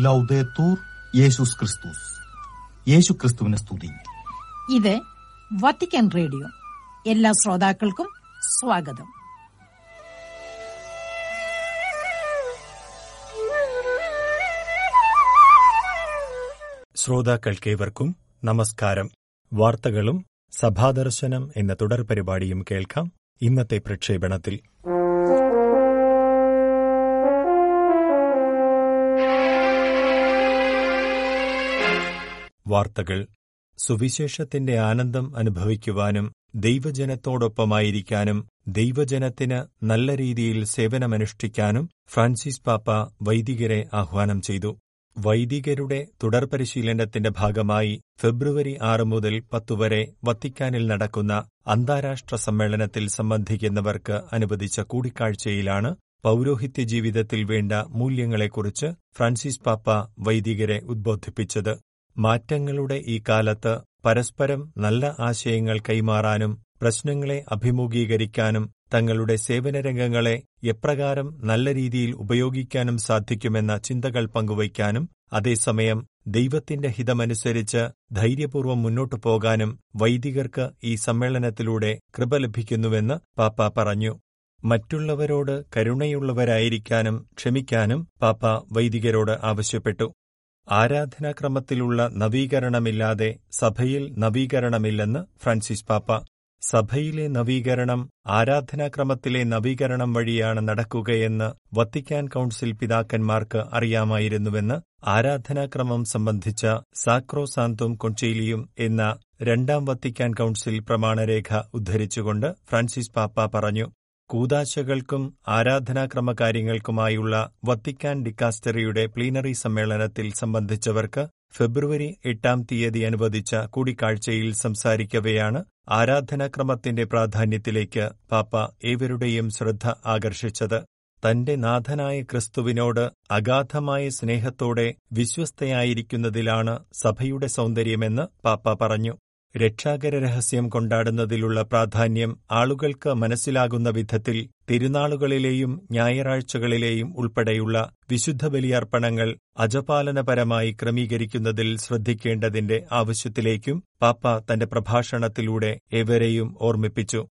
ലൗദേത്തൂർ യേശുസ് ക്രിസ്തുസ് യേശു ക്രിസ്തുവിനെ സ്തുതി ഇത് വത്തിക്കാൻ റേഡിയോ. എല്ലാ ശ്രോതാക്കൾക്കും സ്വാഗതം. ശ്രോതാക്കൾക്കേവർക്കും നമസ്കാരം. വാർത്തകളും സഭാദർശനം എന്ന തുടർ പരിപാടിയും കേൾക്കാം. ഇന്നത്തെ പ്രക്ഷേപണത്തിൽ. വാർത്തകൾ. സുവിശേഷത്തിന്റെ ആനന്ദം അനുഭവിക്കുവാനും ദൈവജനത്തോടൊപ്പമായിരിക്കാനും ദൈവജനത്തിന് നല്ല രീതിയിൽ സേവനമനുഷ്ഠിക്കാനും ഫ്രാൻസിസ് പാപ്പ വൈദികരെ ആഹ്വാനം ചെയ്തു. വൈദികരുടെ തുടർപരിശീലനത്തിന്റെ ഭാഗമായി ഫെബ്രുവരി ആറ് മുതൽ പത്തു വരെ വത്തിക്കാനിൽ നടക്കുന്ന അന്താരാഷ്ട്ര സമ്മേളനത്തിൽ സംബന്ധിക്കുന്നവർക്ക് അനുവദിച്ച കൂടിക്കാഴ്ചയിലാണ് പൌരോഹിത്യ ജീവിതത്തിൽ വേണ്ട മൂല്യങ്ങളെക്കുറിച്ച് ഫ്രാൻസിസ് പാപ്പ വൈദികരെ ഉദ്ബോധിപ്പിച്ചത്. മാറ്റങ്ങളുടെ ഈ കാലത്ത് പരസ്പരം നല്ല ആശയങ്ങൾ കൈമാറാനും പ്രശ്നങ്ങളെ അഭിമുഖീകരിക്കാനും തങ്ങളുടെ സേവനരംഗങ്ങളെ എപ്രകാരം നല്ല രീതിയിൽ ഉപയോഗിക്കാനും സാധിക്കുമെന്ന ചിന്തകൾ പങ്കുവയ്ക്കാനും അതേസമയം ദൈവത്തിന്റെ ഹിതമനുസരിച്ച് ധൈര്യപൂർവം മുന്നോട്ടു പോകാനും വൈദികർക്ക് ഈ സമ്മേളനത്തിലൂടെ കൃപ ലഭിക്കുന്നുവെന്ന് പാപ്പ പറഞ്ഞു. മറ്റുള്ളവരോട് കരുണയുള്ളവരായിരിക്കാനും ക്ഷമിക്കാനും പാപ്പ വൈദികരോട് ആവശ്യപ്പെട്ടു. ആരാധനാക്രമത്തിലുള്ള നവീകരണമില്ലാതെ സഭയിൽ നവീകരണമില്ലെന്ന് ഫ്രാൻസിസ് പാപ്പ. സഭയിലെ നവീകരണം ആരാധനാക്രമത്തിലെ നവീകരണം വഴിയാണ് നടക്കുകയെന്ന് വത്തിക്കാൻ കൌൺസിൽ പിതാക്കന്മാർക്ക് അറിയാമായിരുന്നുവെന്ന് ആരാധനാക്രമം സംബന്ധിച്ച സാക്രോസാന്തും കൊഞ്ചേലിയും എന്ന രണ്ടാം വത്തിക്കാൻ കൌൺസിൽ പ്രമാണരേഖ ഉദ്ധരിച്ചുകൊണ്ട് ഫ്രാൻസിസ് പാപ്പ പറഞ്ഞു. കൂതാശകൾക്കും ആരാധനാക്രമകാര്യങ്ങൾക്കുമായുള്ള വത്തിക്കാൻ ഡിക്കാസ്റ്ററിയുടെ പ്ലീനറി സമ്മേളനത്തിൽ സംബന്ധിച്ചവർക്ക് ഫെബ്രുവരി എട്ടാം തീയതി അനുവദിച്ച കൂടിക്കാഴ്ചയിൽ സംസാരിക്കവെയാണ് ആരാധനാക്രമത്തിന്റെ പ്രാധാന്യത്തിലേക്ക് പാപ്പ ഏവരുടെയും ശ്രദ്ധ ആകർഷിച്ചത്. തന്റെ നാഥനായ ക്രിസ്തുവിനോട് അഗാധമായ സ്നേഹത്തോടെ വിശ്വസ്തയായിരിക്കുന്നതിലാണ് സഭയുടെ സൗന്ദര്യമെന്ന് പാപ്പ പറഞ്ഞു. രക്ഷാകര രഹസ്യം കൊണ്ടാടുന്നതിലുള്ള പ്രാധാന്യം ആളുകൾക്ക് മനസ്സിലാകുന്ന വിധത്തിൽ തിരുനാളുകളിലെയും ഞായറാഴ്ചകളിലെയും ഉൾപ്പെടെയുള്ള വിശുദ്ധ ബലിയർപ്പണങ്ങൾ അജപാലനപരമായി ക്രമീകരിക്കുന്നതിൽ ശ്രദ്ധിക്കേണ്ടതിന്റെ ആവശ്യത്തിലേക്കും പാപ്പ തന്റെ പ്രഭാഷണത്തിലൂടെ എവരെയും ഓർമ്മിപ്പിച്ചു.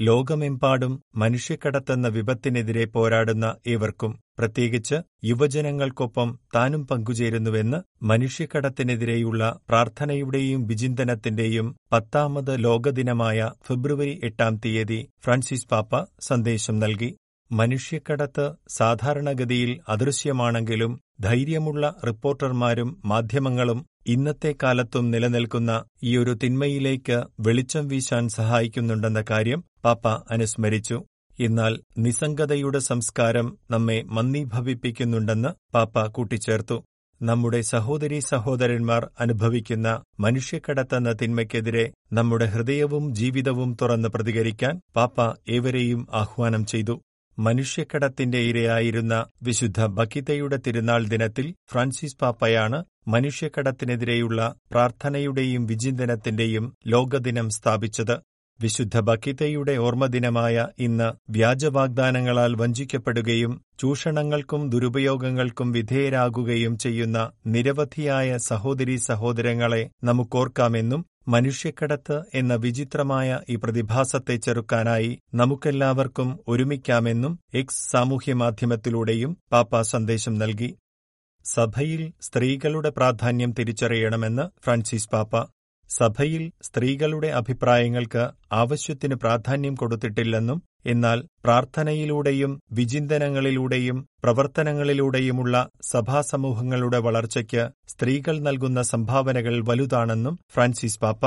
ലോകമെമ്പാടും മനുഷ്യക്കടത്തെന്ന വിപത്തിനെതിരെ പോരാടുന്ന ഏവർക്കും പ്രത്യേകിച്ച് യുവജനങ്ങൾക്കൊപ്പം താനും പങ്കുചേരുന്നുവെന്ന് മനുഷ്യക്കടത്തിനെതിരെയുള്ള പ്രാർത്ഥനയുടെയും വിചിന്തനത്തിന്റെയും പത്താമത് ലോകദിനമായ ഫെബ്രുവരി എട്ടാം തീയതി ഫ്രാൻസിസ് പാപ്പ സന്ദേശം നൽകി. മനുഷ്യക്കടത്ത് സാധാരണഗതിയിൽ അദൃശ്യമാണെങ്കിലും ധൈര്യമുള്ള റിപ്പോർട്ടർമാരും മാധ്യമങ്ങളും ഇന്നത്തെ കാലത്തും നിലനിൽക്കുന്ന ഈയൊരു തിന്മയിലേക്ക് വെളിച്ചം വീശാൻ സഹായിക്കുന്നുണ്ടെന്ന കാര്യം പാപ്പ അനുസ്മരിച്ചു. എന്നാൽ നിസ്സംഗതയുടെ സംസ്കാരം നമ്മെ മന്ദീഭവിപ്പിക്കുന്നുണ്ടെന്ന് പാപ്പ കൂട്ടിച്ചേർത്തു. നമ്മുടെ സഹോദരി സഹോദരന്മാർ അനുഭവിക്കുന്ന മനുഷ്യക്കടത്തെന്ന തിന്മയ്ക്കെതിരെ നമ്മുടെ ഹൃദയവും ജീവിതവും തുറന്ന് പ്രതികരിക്കാൻ പാപ്പ ഏവരെയും ആഹ്വാനം ചെയ്തു. മനുഷ്യക്കടത്തിന്റെ ഇരയായിരുന്ന വിശുദ്ധ ബക്കിതയുടെ തിരുനാൾ ദിനത്തിൽ ഫ്രാൻസിസ് പാപ്പയാണ് മനുഷ്യക്കടത്തിനെതിരെയുള്ള പ്രാർത്ഥനയുടെയും വിചിന്തനത്തിന്റെയും ലോകദിനം സ്ഥാപിച്ചത്. വിശുദ്ധ ബക്കിതയുടെ ഓർമ്മദിനമായ ഇന്ന് വ്യാജവാഗ്ദാനങ്ങളാൽ വഞ്ചിക്കപ്പെടുകയും ചൂഷണങ്ങൾക്കും ദുരുപയോഗങ്ങൾക്കും വിധേയരാകുകയും ചെയ്യുന്ന നിരവധിയായ സഹോദരി സഹോദരങ്ങളെ നമുക്കോർക്കാമെന്നും മനുഷ്യക്കടത്ത് എന്ന വിചിത്രമായ ഈ പ്രതിഭാസത്തെ ചെറുക്കാനായി നമുക്കെല്ലാവർക്കും ഒരുമിക്കാമെന്നും എക്സ് സാമൂഹ്യമാധ്യമത്തിലൂടെയും പാപ്പ സന്ദേശം നൽകി. സഭയിൽ സ്ത്രീകളുടെ പ്രാധാന്യം തിരിച്ചറിയണമെന്ന് ഫ്രാൻസിസ് പാപ്പ സഭയിൽ സ്ത്രീകളുടെ അഭിപ്രായങ്ങൾക്ക് ആവശ്യത്തിന് പ്രാധാന്യം കൊടുത്തിട്ടില്ലെന്നും എന്നാൽ പ്രാർത്ഥനയിലൂടെയും വിചിന്തനങ്ങളിലൂടെയും പ്രവർത്തനങ്ങളിലൂടെയുമുള്ള സഭാസമൂഹങ്ങളുടെ വളർച്ചയ്ക്ക് സ്ത്രീകൾ നൽകുന്ന സംഭാവനകൾ വലുതാണെന്നും ഫ്രാൻസിസ് പാപ്പ.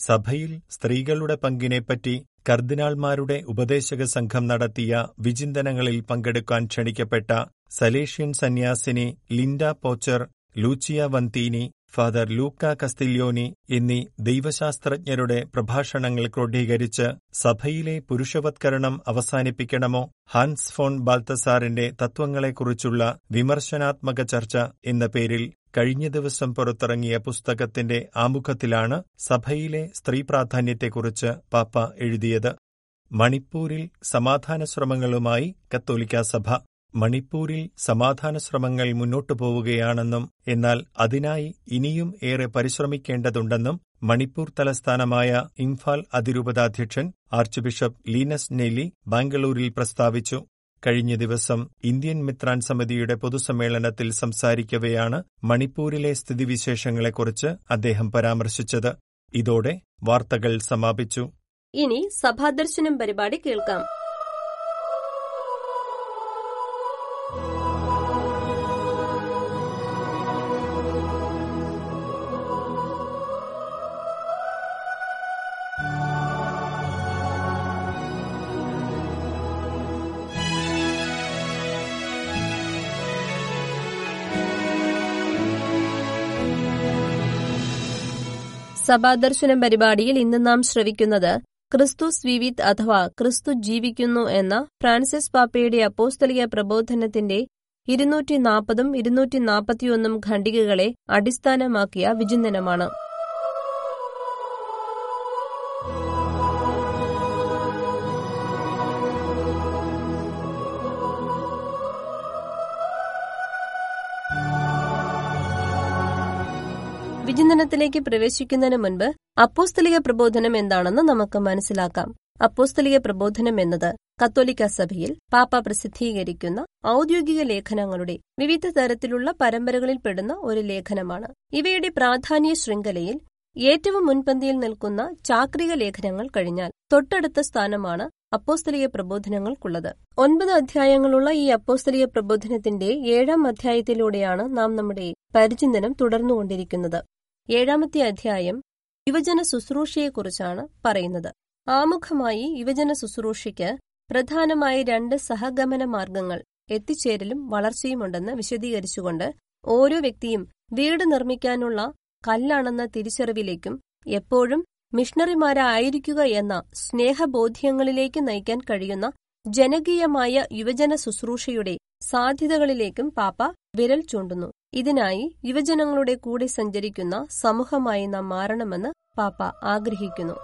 സഭയിൽ സ്ത്രീകളുടെ പങ്കിനെപ്പറ്റി കർദിനാൾമാരുടെ ഉപദേശക സംഘം നടത്തിയ വിചിന്തനങ്ങളിൽ പങ്കെടുക്കാൻ ക്ഷണിക്കപ്പെട്ട സലേഷ്യൻ സന്യാസിനി Linda Pocher Lucia Vantini Father Luca Castiglioni എന്നീ ദൈവശാസ്ത്രജ്ഞരുടെ പ്രഭാഷണങ്ങൾ ക്രോഡീകരിച്ച് സഭയിലെ പുരുഷവത്കരണം അവസാനിപ്പിക്കണമോ? ഹാൻസ് ഫോൺ ബാൽത്തസാറിന്റെ തത്വങ്ങളെക്കുറിച്ചുള്ള വിമർശനാത്മക ചർച്ച എന്ന പേരിൽ കഴിഞ്ഞ ദിവസം പുറത്തിറങ്ങിയ പുസ്തകത്തിന്റെ ആമുഖത്തിലാണ് സഭയിലെ സ്ത്രീ പ്രാധാന്യത്തെക്കുറിച്ച് പാപ്പ എഴുതിയത്. മണിപ്പൂരിൽ സമാധാന ശ്രമങ്ങളുമായി കത്തോലിക്ക സഭ മണിപ്പൂരിൽ സമാധാന ശ്രമങ്ങൾ മുന്നോട്ടു പോവുകയാണെന്നും എന്നാൽ അതിനായി ഇനിയും ഏറെ പരിശ്രമിക്കേണ്ടതുണ്ടെന്നും മണിപ്പൂർ തലസ്ഥാനമായ ഇംഫാൽ അതിരൂപതാധ്യക്ഷൻ ആർച്ച് ബിഷപ്പ് ലീനസ് നെയ്ലി ബാംഗ്ലൂരിൽ പ്രസ്താവിച്ചു. കഴിഞ്ഞ ദിവസം ഇന്ത്യൻ മിത്രാൻ സമിതിയുടെ പൊതുസമ്മേളനത്തിൽ സംസാരിക്കവെയാണ് മണിപ്പൂരിലെ സ്ഥിതിവിശേഷങ്ങളെക്കുറിച്ച് അദ്ദേഹം പരാമർശിച്ചത്. ഇതോടെ വാർത്തകൾ സമാപിച്ചു. ഇനി സഭാദർശനം പരിപാടി കേൾക്കാം. സഭാദർശനം പരിപാടിയിൽ ഇന്ന് നാം ശ്രവിക്കുന്നത് ക്രിസ്തു സ്വീവിത് അഥവാ ക്രിസ്തു ജീവിക്കുന്നു എന്ന ഫ്രാൻസിസ് പാപ്പയുടെ അപ്പോസ്തലിക പ്രബോധനത്തിന്റെ ഇരുന്നൂറ്റി നാൽപ്പതും ഇരുന്നൂറ്റി നാൽപ്പത്തിയൊന്നും ഖണ്ഡികകളെ അടിസ്ഥാനമാക്കിയ വിചിന്തനമാണ്. വിചിന്തനത്തിലേക്ക് പ്രവേശിക്കുന്നതിന് മുൻപ് അപ്പോസ്തലിക പ്രബോധനം എന്താണെന്ന് നമുക്ക് മനസ്സിലാക്കാം. അപ്പോസ്തലിക പ്രബോധനം എന്നത് കത്തോലിക്ക സഭയിൽ പാപ്പ പ്രസിദ്ധീകരിക്കുന്ന ഔദ്യോഗിക ലേഖനങ്ങളുടെ വിവിധ തരത്തിലുള്ള പരമ്പരകളിൽ പെടുന്ന ഒരു ലേഖനമാണ്. ഇവയുടെ പ്രാധാന്യ ശൃംഖലയിൽ ഏറ്റവും മുൻപന്തിയിൽ നിൽക്കുന്ന ചാക്രിക ലേഖനങ്ങൾ കഴിഞ്ഞാൽ തൊട്ടടുത്ത സ്ഥാനമാണ് അപ്പോസ്തലിക പ്രബോധനങ്ങൾക്കുള്ളത്. ഒൻപത് അധ്യായങ്ങളുള്ള ഈ അപ്പോസ്തലിക പ്രബോധനത്തിന്റെ ഏഴാം അധ്യായത്തിലൂടെയാണ് നാം നമ്മുടെ പരിചിന്തനം തുടർന്നുകൊണ്ടിരിക്കുന്നത്. ഏഴാമത്തെ അധ്യായം യുവജന ശുശ്രൂഷയെക്കുറിച്ചാണ് പറയുന്നത്. ആമുഖമായി യുവജന ശുശ്രൂഷയ്ക്ക് പ്രധാനമായി രണ്ട് സഹഗമന മാർഗങ്ങൾ എത്തിച്ചേരലും വളർച്ചയുമുണ്ടെന്ന് വിശദീകരിച്ചുകൊണ്ട് ഓരോ വ്യക്തിയും വീട് നിർമ്മിക്കാനുള്ള കല്ലാണെന്ന തിരിച്ചറിവിലേക്കും എപ്പോഴും മിഷണറിമാരായിരിക്കുക എന്ന സ്നേഹബോധ്യങ്ങളിലേക്ക് നയിക്കാൻ കഴിയുന്ന ജനകീയമായ യുവജന ശുശ്രൂഷയുടെ സാധ്യതകളിലേക്കും പാപ്പ വിരൽ ചൂണ്ടുന്നു. ഇതിനായി യുവജനങ്ങളുടെ കൂടെ സഞ്ചരിക്കുന്ന സമൂഹമായി നാം മാറണമെന്ന് പാപ്പ ആഗ്രഹിക്കുന്നു.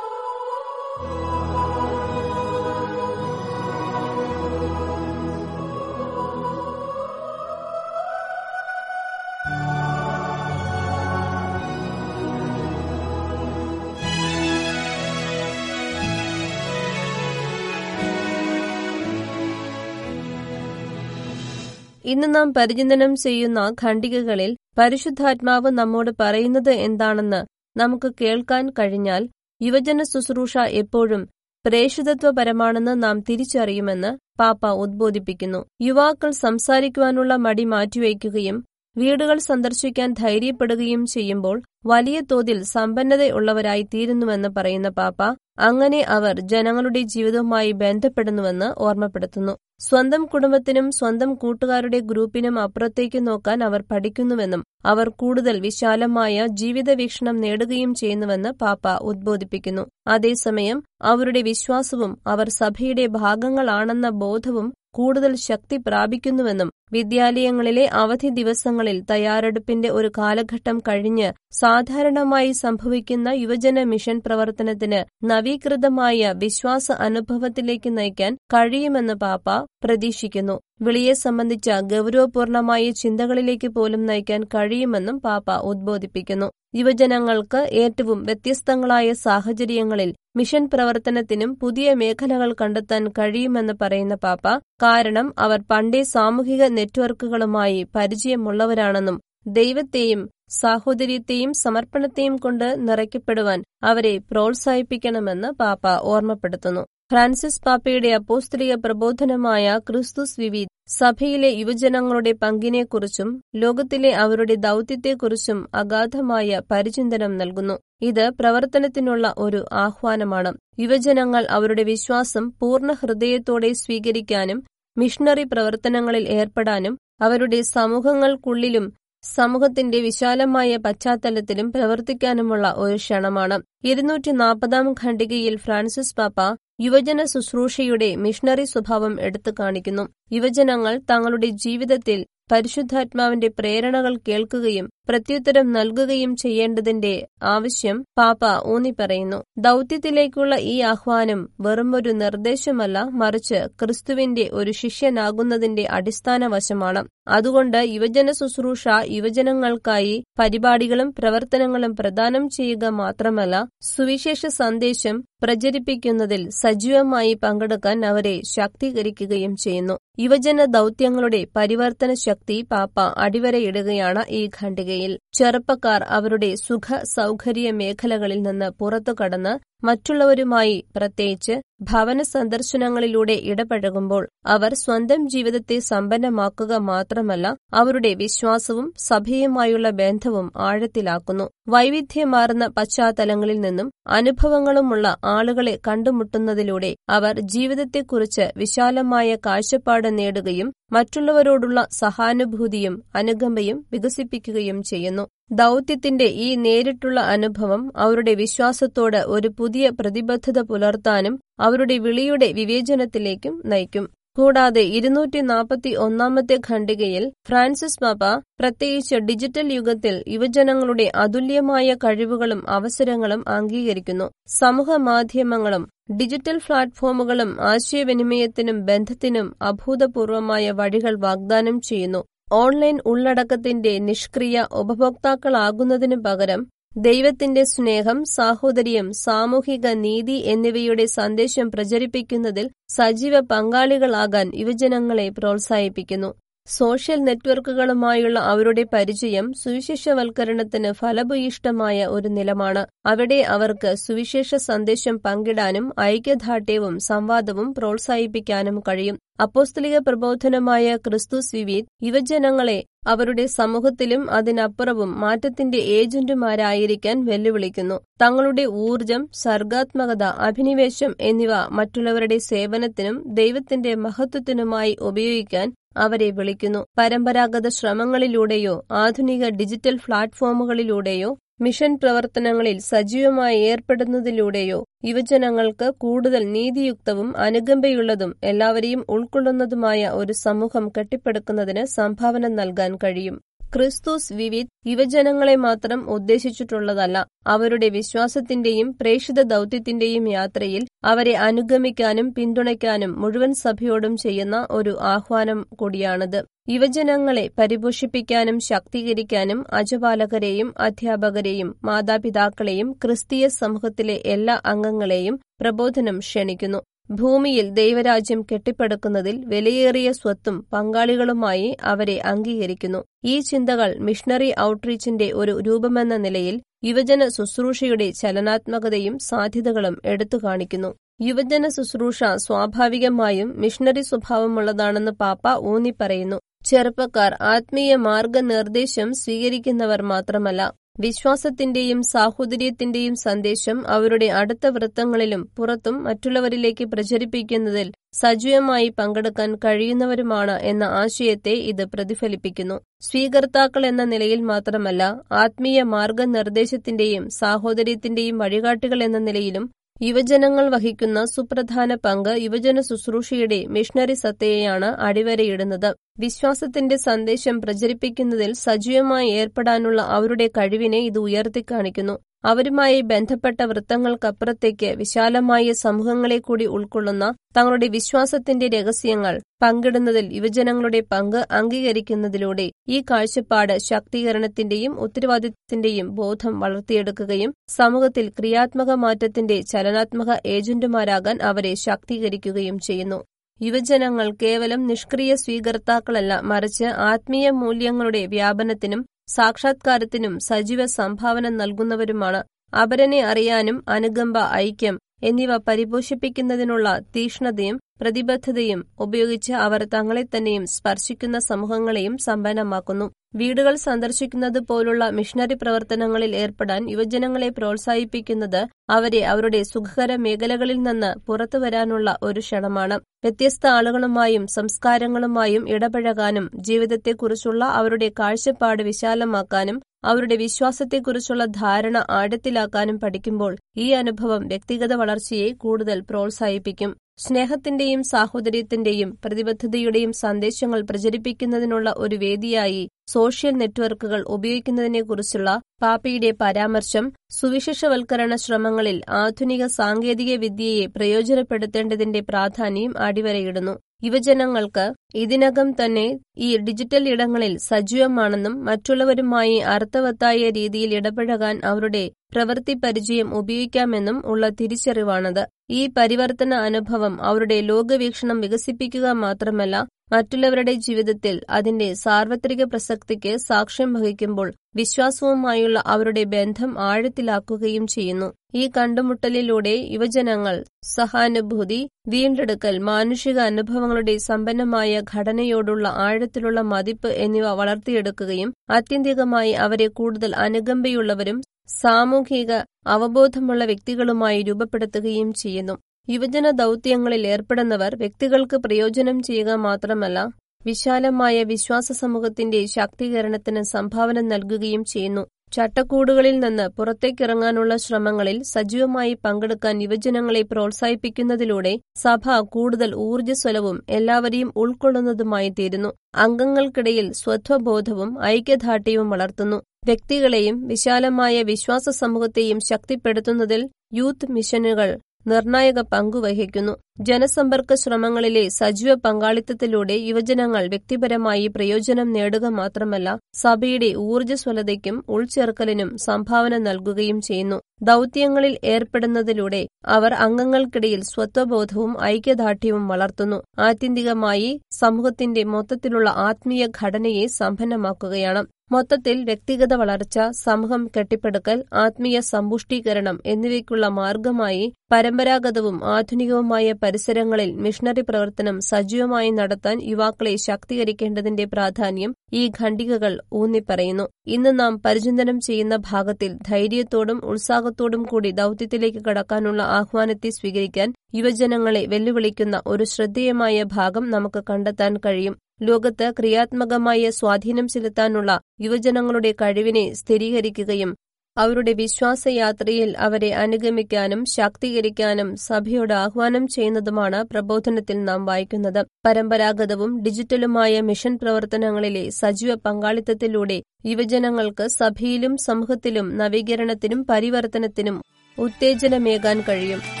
ഇന്ന് നാം പരിചിന്തനം ചെയ്യുന്ന ഖണ്ഡികകളിൽ പരിശുദ്ധാത്മാവ് നമ്മോട് പറയുന്നത് എന്താണെന്ന് നമുക്ക് കേൾക്കാൻ കഴിഞ്ഞാൽ യുവജന ശുശ്രൂഷ എപ്പോഴും പ്രേഷിതത്വപരമാണെന്ന് നാം തിരിച്ചറിയുമെന്ന് പാപ്പ ഉദ്ബോധിപ്പിക്കുന്നു. യുവാക്കൾ സംസാരിക്കുവാനുള്ള മടി മാറ്റിവയ്ക്കുകയും വീടുകൾ സന്ദർശിക്കാൻ ധൈര്യപ്പെടുകയും ചെയ്യുമ്പോൾ വലിയ തോതിൽ സമ്പന്നതയുള്ളവരായി തീരുന്നുവെന്ന് പറയുന്ന പാപ്പ അങ്ങനെ അവർ ജനങ്ങളുടെ ജീവിതവുമായി ബന്ധപ്പെടുന്നുവെന്ന് ഓർമ്മപ്പെടുത്തുന്നു. സ്വന്തം കുടുംബത്തിനും സ്വന്തം കൂട്ടുകാരുടെ ഗ്രൂപ്പിനും അപ്പുറത്തേക്ക് നോക്കാൻ അവർ പഠിക്കുന്നുവെന്നും അവർ കൂടുതൽ വിശാലമായ ജീവിത വീക്ഷണം നേടുകയും ചെയ്യുന്നുവെന്ന് പാപ്പ ഉദ്ബോധിപ്പിക്കുന്നു. അതേസമയം അവരുടെ വിശ്വാസവും അവർ സഭയുടെ ഭാഗങ്ങളാണെന്ന ബോധവും കൂടുതൽ ശക്തി പ്രാപിക്കുന്നുവെന്നും വിദ്യാലയങ്ങളിലെ അവധി ദിവസങ്ങളിൽ തയ്യാറെടുപ്പിന്റെ ഒരു കാലഘട്ടം കഴിഞ്ഞ് സാധാരണമായി സംഭവിക്കുന്ന യുവജന മിഷൻ പ്രവർത്തനത്തിന് നവീകൃതമായ വിശ്വാസ അനുഭവത്തിലേക്ക് നയിക്കാൻ കഴിയുമെന്ന് പാപ്പ പ്രതീക്ഷിക്കുന്നു. വിളിയെ സംബന്ധിച്ച ഗൗരവപൂർണമായ ചിന്തകളിലേക്ക് പോലും നയിക്കാൻ കഴിയുമെന്നും പാപ്പ ഉദ്ബോധിപ്പിക്കുന്നു. യുവജനങ്ങൾക്ക് ഏറ്റവും വ്യത്യസ്തങ്ങളായ സാഹചര്യങ്ങളിൽ മിഷൻ പ്രവർത്തനത്തിനും പുതിയ മേഖലകൾ കണ്ടെത്താൻ കഴിയുമെന്ന് പറയുന്ന പാപ്പ കാരണം അവർ പണ്ടേ സാമൂഹിക നെറ്റ്വർക്കുകളുമായി പരിചയമുള്ളവരാണെന്നും ദൈവത്തെയും സാഹോദര്യത്തെയും സമർപ്പണത്തെയും കൊണ്ട് നിറയ്ക്കപ്പെടുവാൻ അവരെ പ്രോത്സാഹിപ്പിക്കണമെന്ന് പാപ്പ ഓർമ്മപ്പെടുത്തുന്നു. ഫ്രാൻസിസ് പാപ്പയുടെ അപ്പോസ്തലിക പ്രബോധനമായ ക്രിസ്തുസ് വിവി സഭയിലെ യുവജനങ്ങളുടെ പങ്കിനെക്കുറിച്ചും ലോകത്തിലെ അവരുടെ ദൗത്യത്തെക്കുറിച്ചും അഗാധമായ പരിചിന്തനം നൽകുന്നു. ഇത് പ്രവർത്തനത്തിനുള്ള ഒരു ആഹ്വാനമാണ്. യുവജനങ്ങൾ അവരുടെ വിശ്വാസം പൂർണ ഹൃദയത്തോടെ സ്വീകരിക്കാനും മിഷണറി പ്രവർത്തനങ്ങളിൽ ഏർപ്പെടാനും അവരുടെ സമൂഹങ്ങൾക്കുള്ളിലും സമൂഹത്തിന്റെ വിശാലമായ പശ്ചാത്തലത്തിലും പ്രവർത്തിക്കാനുമുള്ള ഒരു ക്ഷണമാണ്. ഇരുന്നൂറ്റി നാൽപ്പതാം ഖണ്ഡികയിൽ ഫ്രാൻസിസ് പാപ്പ യുവജന ശുശ്രൂഷയുടെ മിഷണറി സ്വഭാവം എടുത്തു കാണിക്കുന്നു. യുവജനങ്ങൾ തങ്ങളുടെ ജീവിതത്തിൽ പരിശുദ്ധാത്മാവിന്റെ പ്രേരണകൾ കേൾക്കുകയും പ്രത്യുത്തരം നൽകുകയും ചെയ്യേണ്ടതിന്റെ ആവശ്യം പാപ്പ ഊന്നിപ്പറയുന്നു. ദൗത്യത്തിലേക്കുള്ള ഈ ആഹ്വാനം വെറുമൊരു നിർദ്ദേശമല്ല മറിച്ച് ക്രിസ്തുവിന്റെ ഒരു ശിഷ്യനാകുന്നതിന്റെ അടിസ്ഥാന വശമാണ് അതുകൊണ്ട് യുവജന ശുശ്രൂഷ യുവജനങ്ങൾക്കായി പരിപാടികളും പ്രവർത്തനങ്ങളും പ്രദാനം ചെയ്യുക മാത്രമല്ല സുവിശേഷ സന്ദേശം പ്രചരിപ്പിക്കുന്നതിൽ സജീവമായി പങ്കെടുക്കാൻ അവരെ ശാക്തീകരിക്കുകയും ചെയ്യുന്നു. യുവജന ദൗത്യങ്ങളുടെ പരിവർത്തന ശക്തി പാപ്പ അടിവരയിടുകയാണ് ഈ ഖണ്ഡികയിൽ. ചെറുപ്പക്കാർ അവരുടെ സുഖ സൗകര്യ മേഖലകളിൽ നിന്ന് പുറത്തു കടന്ന് മറ്റുള്ളവരുമായി പ്രത്യേകിച്ച് ഭവന സന്ദർശനങ്ങളിലൂടെ ഇടപഴകുമ്പോൾ അവർ സ്വന്തം ജീവിതത്തെ സമ്പന്നമാക്കുക മാത്രമല്ല അവരുടെ വിശ്വാസവും സഭയുമായുള്ള ബന്ധവും ആഴത്തിലാക്കുന്നു. വൈവിധ്യമാർന്ന പശ്ചാത്തലങ്ങളിൽ നിന്നും അനുഭവങ്ങളുമുള്ള ആളുകളെ കണ്ടുമുട്ടുന്നതിലൂടെ അവർ ജീവിതത്തെക്കുറിച്ച് വിശാലമായ കാഴ്ചപ്പാട് നേടുകയും മറ്റുള്ളവരോടുള്ള സഹാനുഭൂതിയും അനുകമ്പയും വികസിപ്പിക്കുകയും ചെയ്യുന്നു. ദൗത്യത്തിന്റെ ഈ നേരിട്ടുള്ള അനുഭവം അവരുടെ വിശ്വാസത്തോട് ഒരു പുതിയ പ്രതിബദ്ധത പുലർത്താനും അവരുടെ വിളിയുടെ വിവേചനത്തിലേക്കും നയിക്കും. കൂടാതെ ഇരുന്നൂറ്റി നാൽപ്പത്തി ഒന്നാമത്തെ ഖണ്ഡികയിൽ ഫ്രാൻസിസ് പാപ്പ പ്രത്യേകിച്ച് ഡിജിറ്റൽ യുഗത്തിൽ യുവജനങ്ങളുടെ അതുല്യമായ കഴിവുകളും അവസരങ്ങളും അംഗീകരിക്കുന്നു. സമൂഹ മാധ്യമങ്ങളും ഡിജിറ്റൽ പ്ലാറ്റ്ഫോമുകളും ആശയവിനിമയത്തിനും ബന്ധത്തിനും അഭൂതപൂർവമായ വഴികൾ വാഗ്ദാനം ചെയ്യുന്നു. ഓൺലൈൻ ഉള്ളടക്കത്തിന്റെ നിഷ്ക്രിയ ഉപഭോക്താക്കളാകുന്നതിനു പകരം ദൈവത്തിന്റെ സ്നേഹം സാഹോദര്യം സാമൂഹിക നീതി എന്നിവയുടെ സന്ദേശം പ്രചരിപ്പിക്കുന്നതിൽ സജീവ പങ്കാളികളാകാൻ യുവജനങ്ങളെ പ്രോത്സാഹിപ്പിക്കുന്നു. സോഷ്യൽ നെറ്റ്വർക്കുകളുമായുള്ള അവരുടെ പരിചയം സുവിശേഷവൽക്കരണത്തിന് ഫലഭൂയിഷ്ടമായ ഒരു നിലമാണ്. അവിടെ അവർക്ക് സുവിശേഷ സന്ദേശം പങ്കിടാനും ഐക്യദാർഢ്യവും സംവാദവും പ്രോത്സാഹിപ്പിക്കാനും കഴിയും. അപ്പോസ്തലിക പ്രബോധനമായ ക്രിസ്തു വിവീത് യുവജനങ്ങളെ അവരുടെ സമൂഹത്തിലും അതിനപ്പുറവും മാറ്റത്തിന്റെ ഏജന്റുമാരായിരിക്കാൻ വെല്ലുവിളിക്കുന്നു. തങ്ങളുടെ ഊർജം സർഗാത്മകത അഭിനിവേശം എന്നിവ മറ്റുള്ളവരുടെ സേവനത്തിനും ദൈവത്തിന്റെ മഹത്വത്തിനുമായി ഉപയോഗിക്കാൻ അവരെ വിളിക്കുന്നു. പരമ്പരാഗത ശ്രമങ്ങളിലൂടെയോ ആധുനിക ഡിജിറ്റൽ പ്ലാറ്റ്ഫോമുകളിലൂടെയോ മിഷൻ പ്രവർത്തനങ്ങളിൽ സജീവമായി ഏർപ്പെടുന്നതിലൂടെയോ യുവജനങ്ങൾക്ക് കൂടുതൽ നീതിയുക്തവും അനുകമ്പയുള്ളതും എല്ലാവരെയും ഉൾക്കൊള്ളുന്നതുമായ ഒരു സമൂഹം കെട്ടിപ്പടുക്കുന്നതിന് സംഭാവന നൽകാൻ കഴിയും. ക്രിസ്തുസ് വിവിധ് യുവജനങ്ങളെ മാത്രം ഉദ്ദേശിച്ചിട്ടുള്ളതല്ല. അവരുടെ വിശ്വാസത്തിന്റെയും പ്രേക്ഷിത ദൗത്യത്തിന്റെയും യാത്രയിൽ അവരെ അനുഗമിക്കാനും പിന്തുണയ്ക്കാനും മുഴുവൻ സഭയോടും ചെയ്യുന്ന ഒരു ആഹ്വാനം കൂടിയാണിത്. യുവജനങ്ങളെ പരിപോഷിപ്പിക്കാനും ശാക്തീകരിക്കാനും അജപാലകരെയും അധ്യാപകരെയും മാതാപിതാക്കളെയും ക്രിസ്തീയ സമൂഹത്തിലെ എല്ലാ അംഗങ്ങളെയും പ്രബോധനം ക്ഷണിക്കുന്നു. ഭൂമിയിൽ ദൈവരാജ്യം കെട്ടിപ്പടുക്കുന്നതിൽ വിലയേറിയ സ്വത്തും പങ്കാളികളുമായി അവരെ അംഗീകരിക്കുന്നു. ഈ ചിന്തകൾ മിഷണറി ഔട്ട്റീച്ചിന്റെ ഒരു രൂപമെന്ന നിലയിൽ യുവജന ശുശ്രൂഷയുടെ ചലനാത്മകതയും സാധ്യതകളും എടുത്തു കാണിക്കുന്നു. യുവജന ശുശ്രൂഷ സ്വാഭാവികമായും മിഷണറി സ്വഭാവമുള്ളതാണെന്ന് പാപ്പ ഊന്നിപ്പറയുന്നു. ചെറുപ്പക്കാർ ആത്മീയ മാർഗനിർദ്ദേശം സ്വീകരിക്കുന്നവർ മാത്രമല്ല വിശ്വാസത്തിന്റെയും സാഹോദര്യത്തിന്റെയും സന്ദേശം അവരുടെ അടുത്ത വൃത്തങ്ങളിലും പുറത്തും മറ്റുള്ളവരിലേക്ക് പ്രചരിപ്പിക്കുന്നതിൽ സജീവമായി പങ്കെടുക്കാൻ കഴിയുന്നവരുമാണ് എന്ന ആശയത്തെ ഇത് പ്രതിഫലിപ്പിക്കുന്നു. സ്വീകർത്താക്കൾ എന്ന നിലയിൽ മാത്രമല്ല ആത്മീയ മാർഗനിർദ്ദേശത്തിന്റെയും സാഹോദര്യത്തിന്റെയും വഴികാട്ടികൾ എന്ന നിലയിലും യുവജനങ്ങൾ വഹിക്കുന്ന സുപ്രധാന പങ്ക് യുവജന ശുശ്രൂഷയുടെ മിഷണറി സത്തയെയാണ് അടിവരയിടുന്നത്. വിശ്വാസത്തിന്റെ സന്ദേശം പ്രചരിപ്പിക്കുന്നതിൽ സജീവമായി ഏർപ്പെടാനുള്ള അവരുടെ കഴിവിനെ ഇത് ഉയർത്തിക്കാണിക്കുന്നു. അവരുമായി ബന്ധപ്പെട്ട വൃത്തങ്ങൾക്കപ്പുറത്തേക്ക് വിശാലമായ സമൂഹങ്ങളെ കൂടി ഉൾക്കൊള്ളുന്ന തങ്ങളുടെ വിശ്വാസത്തിന്റെ രഹസ്യങ്ങൾ പങ്കിടുന്നതിൽ യുവജനങ്ങളുടെ പങ്ക് അംഗീകരിക്കുന്നതിലൂടെ ഈ കാഴ്ചപ്പാട് ശാക്തീകരണത്തിന്റെയും ഉത്തരവാദിത്വത്തിന്റെയും ബോധം വളർത്തിയെടുക്കുകയും സമൂഹത്തിൽ ക്രിയാത്മക മാറ്റത്തിന്റെ ചലനാത്മക ഏജന്റുമാരാകാൻ അവരെ ശാക്തീകരിക്കുകയും ചെയ്യുന്നു. യുവജനങ്ങൾ കേവലം നിഷ്ക്രിയ സ്വീകർത്താക്കളല്ല മറിച്ച് ആത്മീയ മൂല്യങ്ങളുടെ വ്യാപനത്തിനും സാക്ഷാത്കാരത്തിനും സജീവ സംഭാവന നൽകുന്നവരുമാണ് അപരനെ അറിയാനും അനുകമ്പ ഐക്യം എന്നിവ പരിപോഷിപ്പിക്കുന്നതിനുള്ള തീക്ഷ്ണതയും പ്രതിബദ്ധതയും ഉപയോഗിച്ച് അവർ തങ്ങളെ തന്നെയും സ്പർശിക്കുന്ന സമൂഹങ്ങളെയും സമ്പന്നമാക്കുന്നു. വീടുകൾ സന്ദർശിക്കുന്നത് പോലുള്ള മിഷണറി പ്രവർത്തനങ്ങളിൽ ഏർപ്പെടാൻ യുവജനങ്ങളെ പ്രോത്സാഹിപ്പിക്കുന്നത് അവരെ അവരുടെ സുഖകര മേഖലകളിൽ നിന്ന് പുറത്തു വരാനുള്ള ഒരു ക്ഷണമാണ്. വ്യത്യസ്ത ആളുകളുമായും സംസ്കാരങ്ങളുമായും ഇടപഴകാനും ജീവിതത്തെക്കുറിച്ചുള്ള അവരുടെ കാഴ്ചപ്പാട് വിശാലമാക്കാനും അവരുടെ വിശ്വാസത്തെക്കുറിച്ചുള്ള ധാരണ ആഴത്തിലാക്കാനും പഠിക്കുമ്പോൾ ഈ അനുഭവം വ്യക്തിഗത വളർച്ചയെ കൂടുതൽ പ്രോത്സാഹിപ്പിക്കും. സ്നേഹത്തിന്റെയും സാഹോദര്യത്തിന്റെയും പ്രതിബദ്ധതയുടെയും സന്ദേശങ്ങൾ പ്രചരിപ്പിക്കുന്നതിനുള്ള ഒരു വേദിയായി സോഷ്യൽ നെറ്റ്വർക്കുകൾ ഉപയോഗിക്കുന്നതിനെക്കുറിച്ചുള്ള പാപ്പയുടെ പരാമർശം സുവിശേഷവൽക്കരണ ശ്രമങ്ങളിൽ ആധുനിക സാങ്കേതിക വിദ്യയെ പ്രയോജനപ്പെടുത്തേണ്ടതിന്റെ പ്രാധാന്യം അടിവരയിടുന്നു. യുവജനങ്ങൾക്ക് ഇതിനകം തന്നെ ഈ ഡിജിറ്റൽ ഇടങ്ങളിൽ സജീവമാണെന്നും മറ്റുള്ളവരുമായി അർത്ഥവത്തായ രീതിയിൽ ഇടപഴകാൻ അവരുടെ പ്രവൃത്തി പരിചയം ഉപയോഗിക്കാമെന്നും ഉള്ള തിരിച്ചറിവാണത്. ഈ പരിവർത്തന അനുഭവം അവരുടെ ലോകവീക്ഷണം വികസിപ്പിക്കുക മാത്രമല്ല മറ്റുള്ളവരുടെ ജീവിതത്തിൽ അതിന്റെ സാർവത്രിക പ്രസക്തിക്ക് സാക്ഷ്യം വഹിക്കുമ്പോൾ വിശ്വാസവുമായുള്ള അവരുടെ ബന്ധം ആഴത്തിലാക്കുകയും ചെയ്യുന്നു. ഈ കണ്ടുമുട്ടലിലൂടെ യുവജനങ്ങൾ സഹാനുഭൂതി വീണ്ടെടുക്കൽ മാനുഷിക അനുഭവങ്ങളുടെ സമ്പന്നമായ ഘടനയോടുള്ള ആഴത്തിലുള്ള മതിപ്പ് എന്നിവ വളർത്തിയെടുക്കുകയും ആത്യന്തികമായി അവരെ കൂടുതൽ അനുകമ്പയുള്ളവരും സാമൂഹിക അവബോധമുള്ള വ്യക്തികളുമായി രൂപപ്പെടുത്തുകയും ചെയ്യുന്നു. യുവജന ദൗത്യങ്ങളിൽ ഏർപ്പെടുന്നവർ വ്യക്തികൾക്ക് പ്രയോജനം ചെയ്യുക മാത്രമല്ല വിശാലമായ വിശ്വാസ സമൂഹത്തിന്റെ ശാക്തീകരണത്തിന് സംഭാവന നൽകുകയും ചെയ്യുന്നു. ചട്ടക്കൂടുകളിൽ നിന്ന് പുറത്തേക്കിറങ്ങാനുള്ള ശ്രമങ്ങളിൽ സജീവമായി പങ്കെടുക്കാൻ യുവജനങ്ങളെ പ്രോത്സാഹിപ്പിക്കുന്നതിലൂടെ സഭ കൂടുതൽ ഊർജസ്വലവും എല്ലാവരെയും ഉൾക്കൊള്ളുന്നതുമായി തീരുന്നു. അംഗങ്ങൾക്കിടയിൽ സ്വത്വബോധവും ഐക്യദാർഢ്യവും വളർത്തുന്നു. വ്യക്തികളെയും വിശാലമായ വിശ്വാസ സമൂഹത്തെയും ശക്തിപ്പെടുത്തുന്നതിൽ യൂത്ത് മിഷനുകൾ നിർണായക പങ്കുവഹിക്കുന്നു ജനസമ്പർക്ക ശ്രമങ്ങളിലെ സജീവ പങ്കാളിത്തത്തിലൂടെ യുവജനങ്ങൾ വ്യക്തിപരമായി പ്രയോജനം നേടുക മാത്രമല്ല സഭയുടെ ഊർജസ്വലതയ്ക്കും ഉൾച്ചേർക്കലിനും സംഭാവന നൽകുകയും ചെയ്യുന്നു. ദൗത്യങ്ങളിൽ ഏർപ്പെടുന്നതിലൂടെ അവർ അംഗങ്ങൾക്കിടയിൽ സ്വത്വബോധവും ഐക്യദാർഢ്യവും വളർത്തുന്നു. ആത്യന്തികമായി സമൂഹത്തിന്റെ മൊത്തത്തിലുള്ള ആത്മീയ ഘടനയെ സമ്പന്നമാക്കുകയാണ്. മൊത്തത്തിൽ വ്യക്തിഗത വളർച്ച സമൂഹം കെട്ടിപ്പടുക്കൽ ആത്മീയ സമ്പുഷ്ടീകരണം എന്നിവയ്ക്കുള്ള മാർഗമായി പരമ്പരാഗതവും ആധുനികവുമായ പരിസരങ്ങളിൽ മിഷണറി പ്രവർത്തനം സജീവമായി നടത്താൻ യുവാക്കളെ ശാക്തീകരിക്കേണ്ടതിന്റെ പ്രാധാന്യം ഈ ഖണ്ഡികകൾ ഊന്നിപ്പറയുന്നു. ഇന്ന് നാം പരിചിന്തനം ചെയ്യുന്ന ഭാഗത്തിൽ ധൈര്യത്തോടും ഉത്സാഹത്തോടും കൂടി ദൌത്യത്തിലേക്ക് കടക്കാനുള്ള ആഹ്വാനത്തെ സ്വീകരിക്കാൻ യുവജനങ്ങളെ വെല്ലുവിളിക്കുന്ന ഒരു ശ്രദ്ധേയമായ ഭാഗം നമുക്ക് കണ്ടെത്താൻ കഴിയും. ലോകത്ത് ക്രിയാത്മകമായ സ്വാധീനം ചെലുത്താനുള്ള യുവജനങ്ങളുടെ കഴിവിനെ സ്ഥിരീകരിക്കുകയും അവരുടെ വിശ്വാസയാത്രയിൽ അവരെ അനുഗമിക്കാനും ശാക്തീകരിക്കാനും സഭയോട് ആഹ്വാനം ചെയ്യുന്നതുമാണ് പ്രബോധനത്തിൽ നാം വായിക്കുന്നത്. പരമ്പരാഗതവും ഡിജിറ്റലുമായ മിഷൻ പ്രവർത്തനങ്ങളിലെ സജീവ പങ്കാളിത്തത്തിലൂടെ യുവജനങ്ങൾക്ക് സഭയിലും സമൂഹത്തിലും നവീകരണത്തിനും പരിവർത്തനത്തിനും ഉത്തേജനമേകാൻ കഴിയും.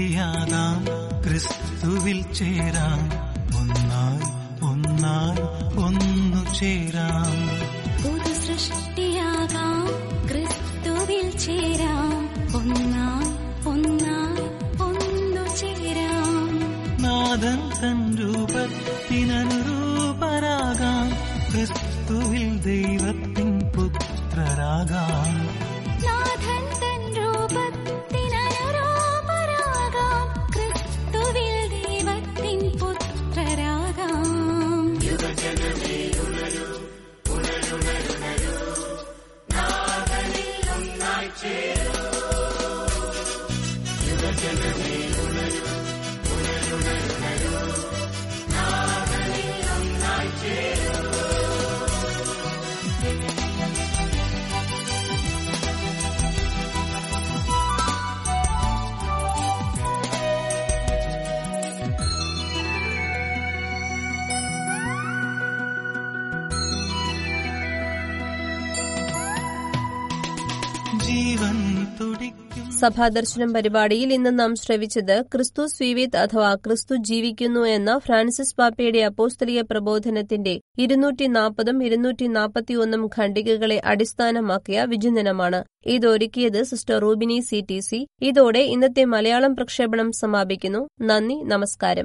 സൃഷ്ടിയാകാം ക്രിസ്തുവിൽ ചേരാം ഒന്നായി ഒന്നായി ഒന്നു ചേരാം. പുതു സൃഷ്ടിയാകാം ക്രിസ്തുവിൽ ചേരാം. ഒന്നായി ഒന്നായി ഒന്നു ചേരാം. നാദൻ തൻ രൂപത്തിനനുരൂപരാകാം. ക്രിസ്തുവിൽ ദൈവത്തിൻ പുത്രരാകാം. സഭാദർശനം പരിപാടിയിൽ ഇന്ന് നാം ശ്രവിച്ചത് ക്രിസ്തു സ്വീവിത് അഥവാ ക്രിസ്തു ജീവിക്കുന്നു എന്ന ഫ്രാൻസിസ് പാപ്പയുടെ അപ്പോസ്തലിക പ്രബോധനത്തിന്റെ ഇരുന്നൂറ്റി നാൽപ്പതും ഇരുന്നൂറ്റി നാൽപ്പത്തിയൊന്നും ഖണ്ഡികകളെ അടിസ്ഥാനമാക്കിയ വിചിന്തനമാണ്. ഇതൊരുക്കിയത് sister Rubini C T C. ഇതോടെ ഇന്നത്തെ മലയാളം പ്രക്ഷേപണം സമാപിക്കുന്നു. നന്ദി നമസ്കാരം.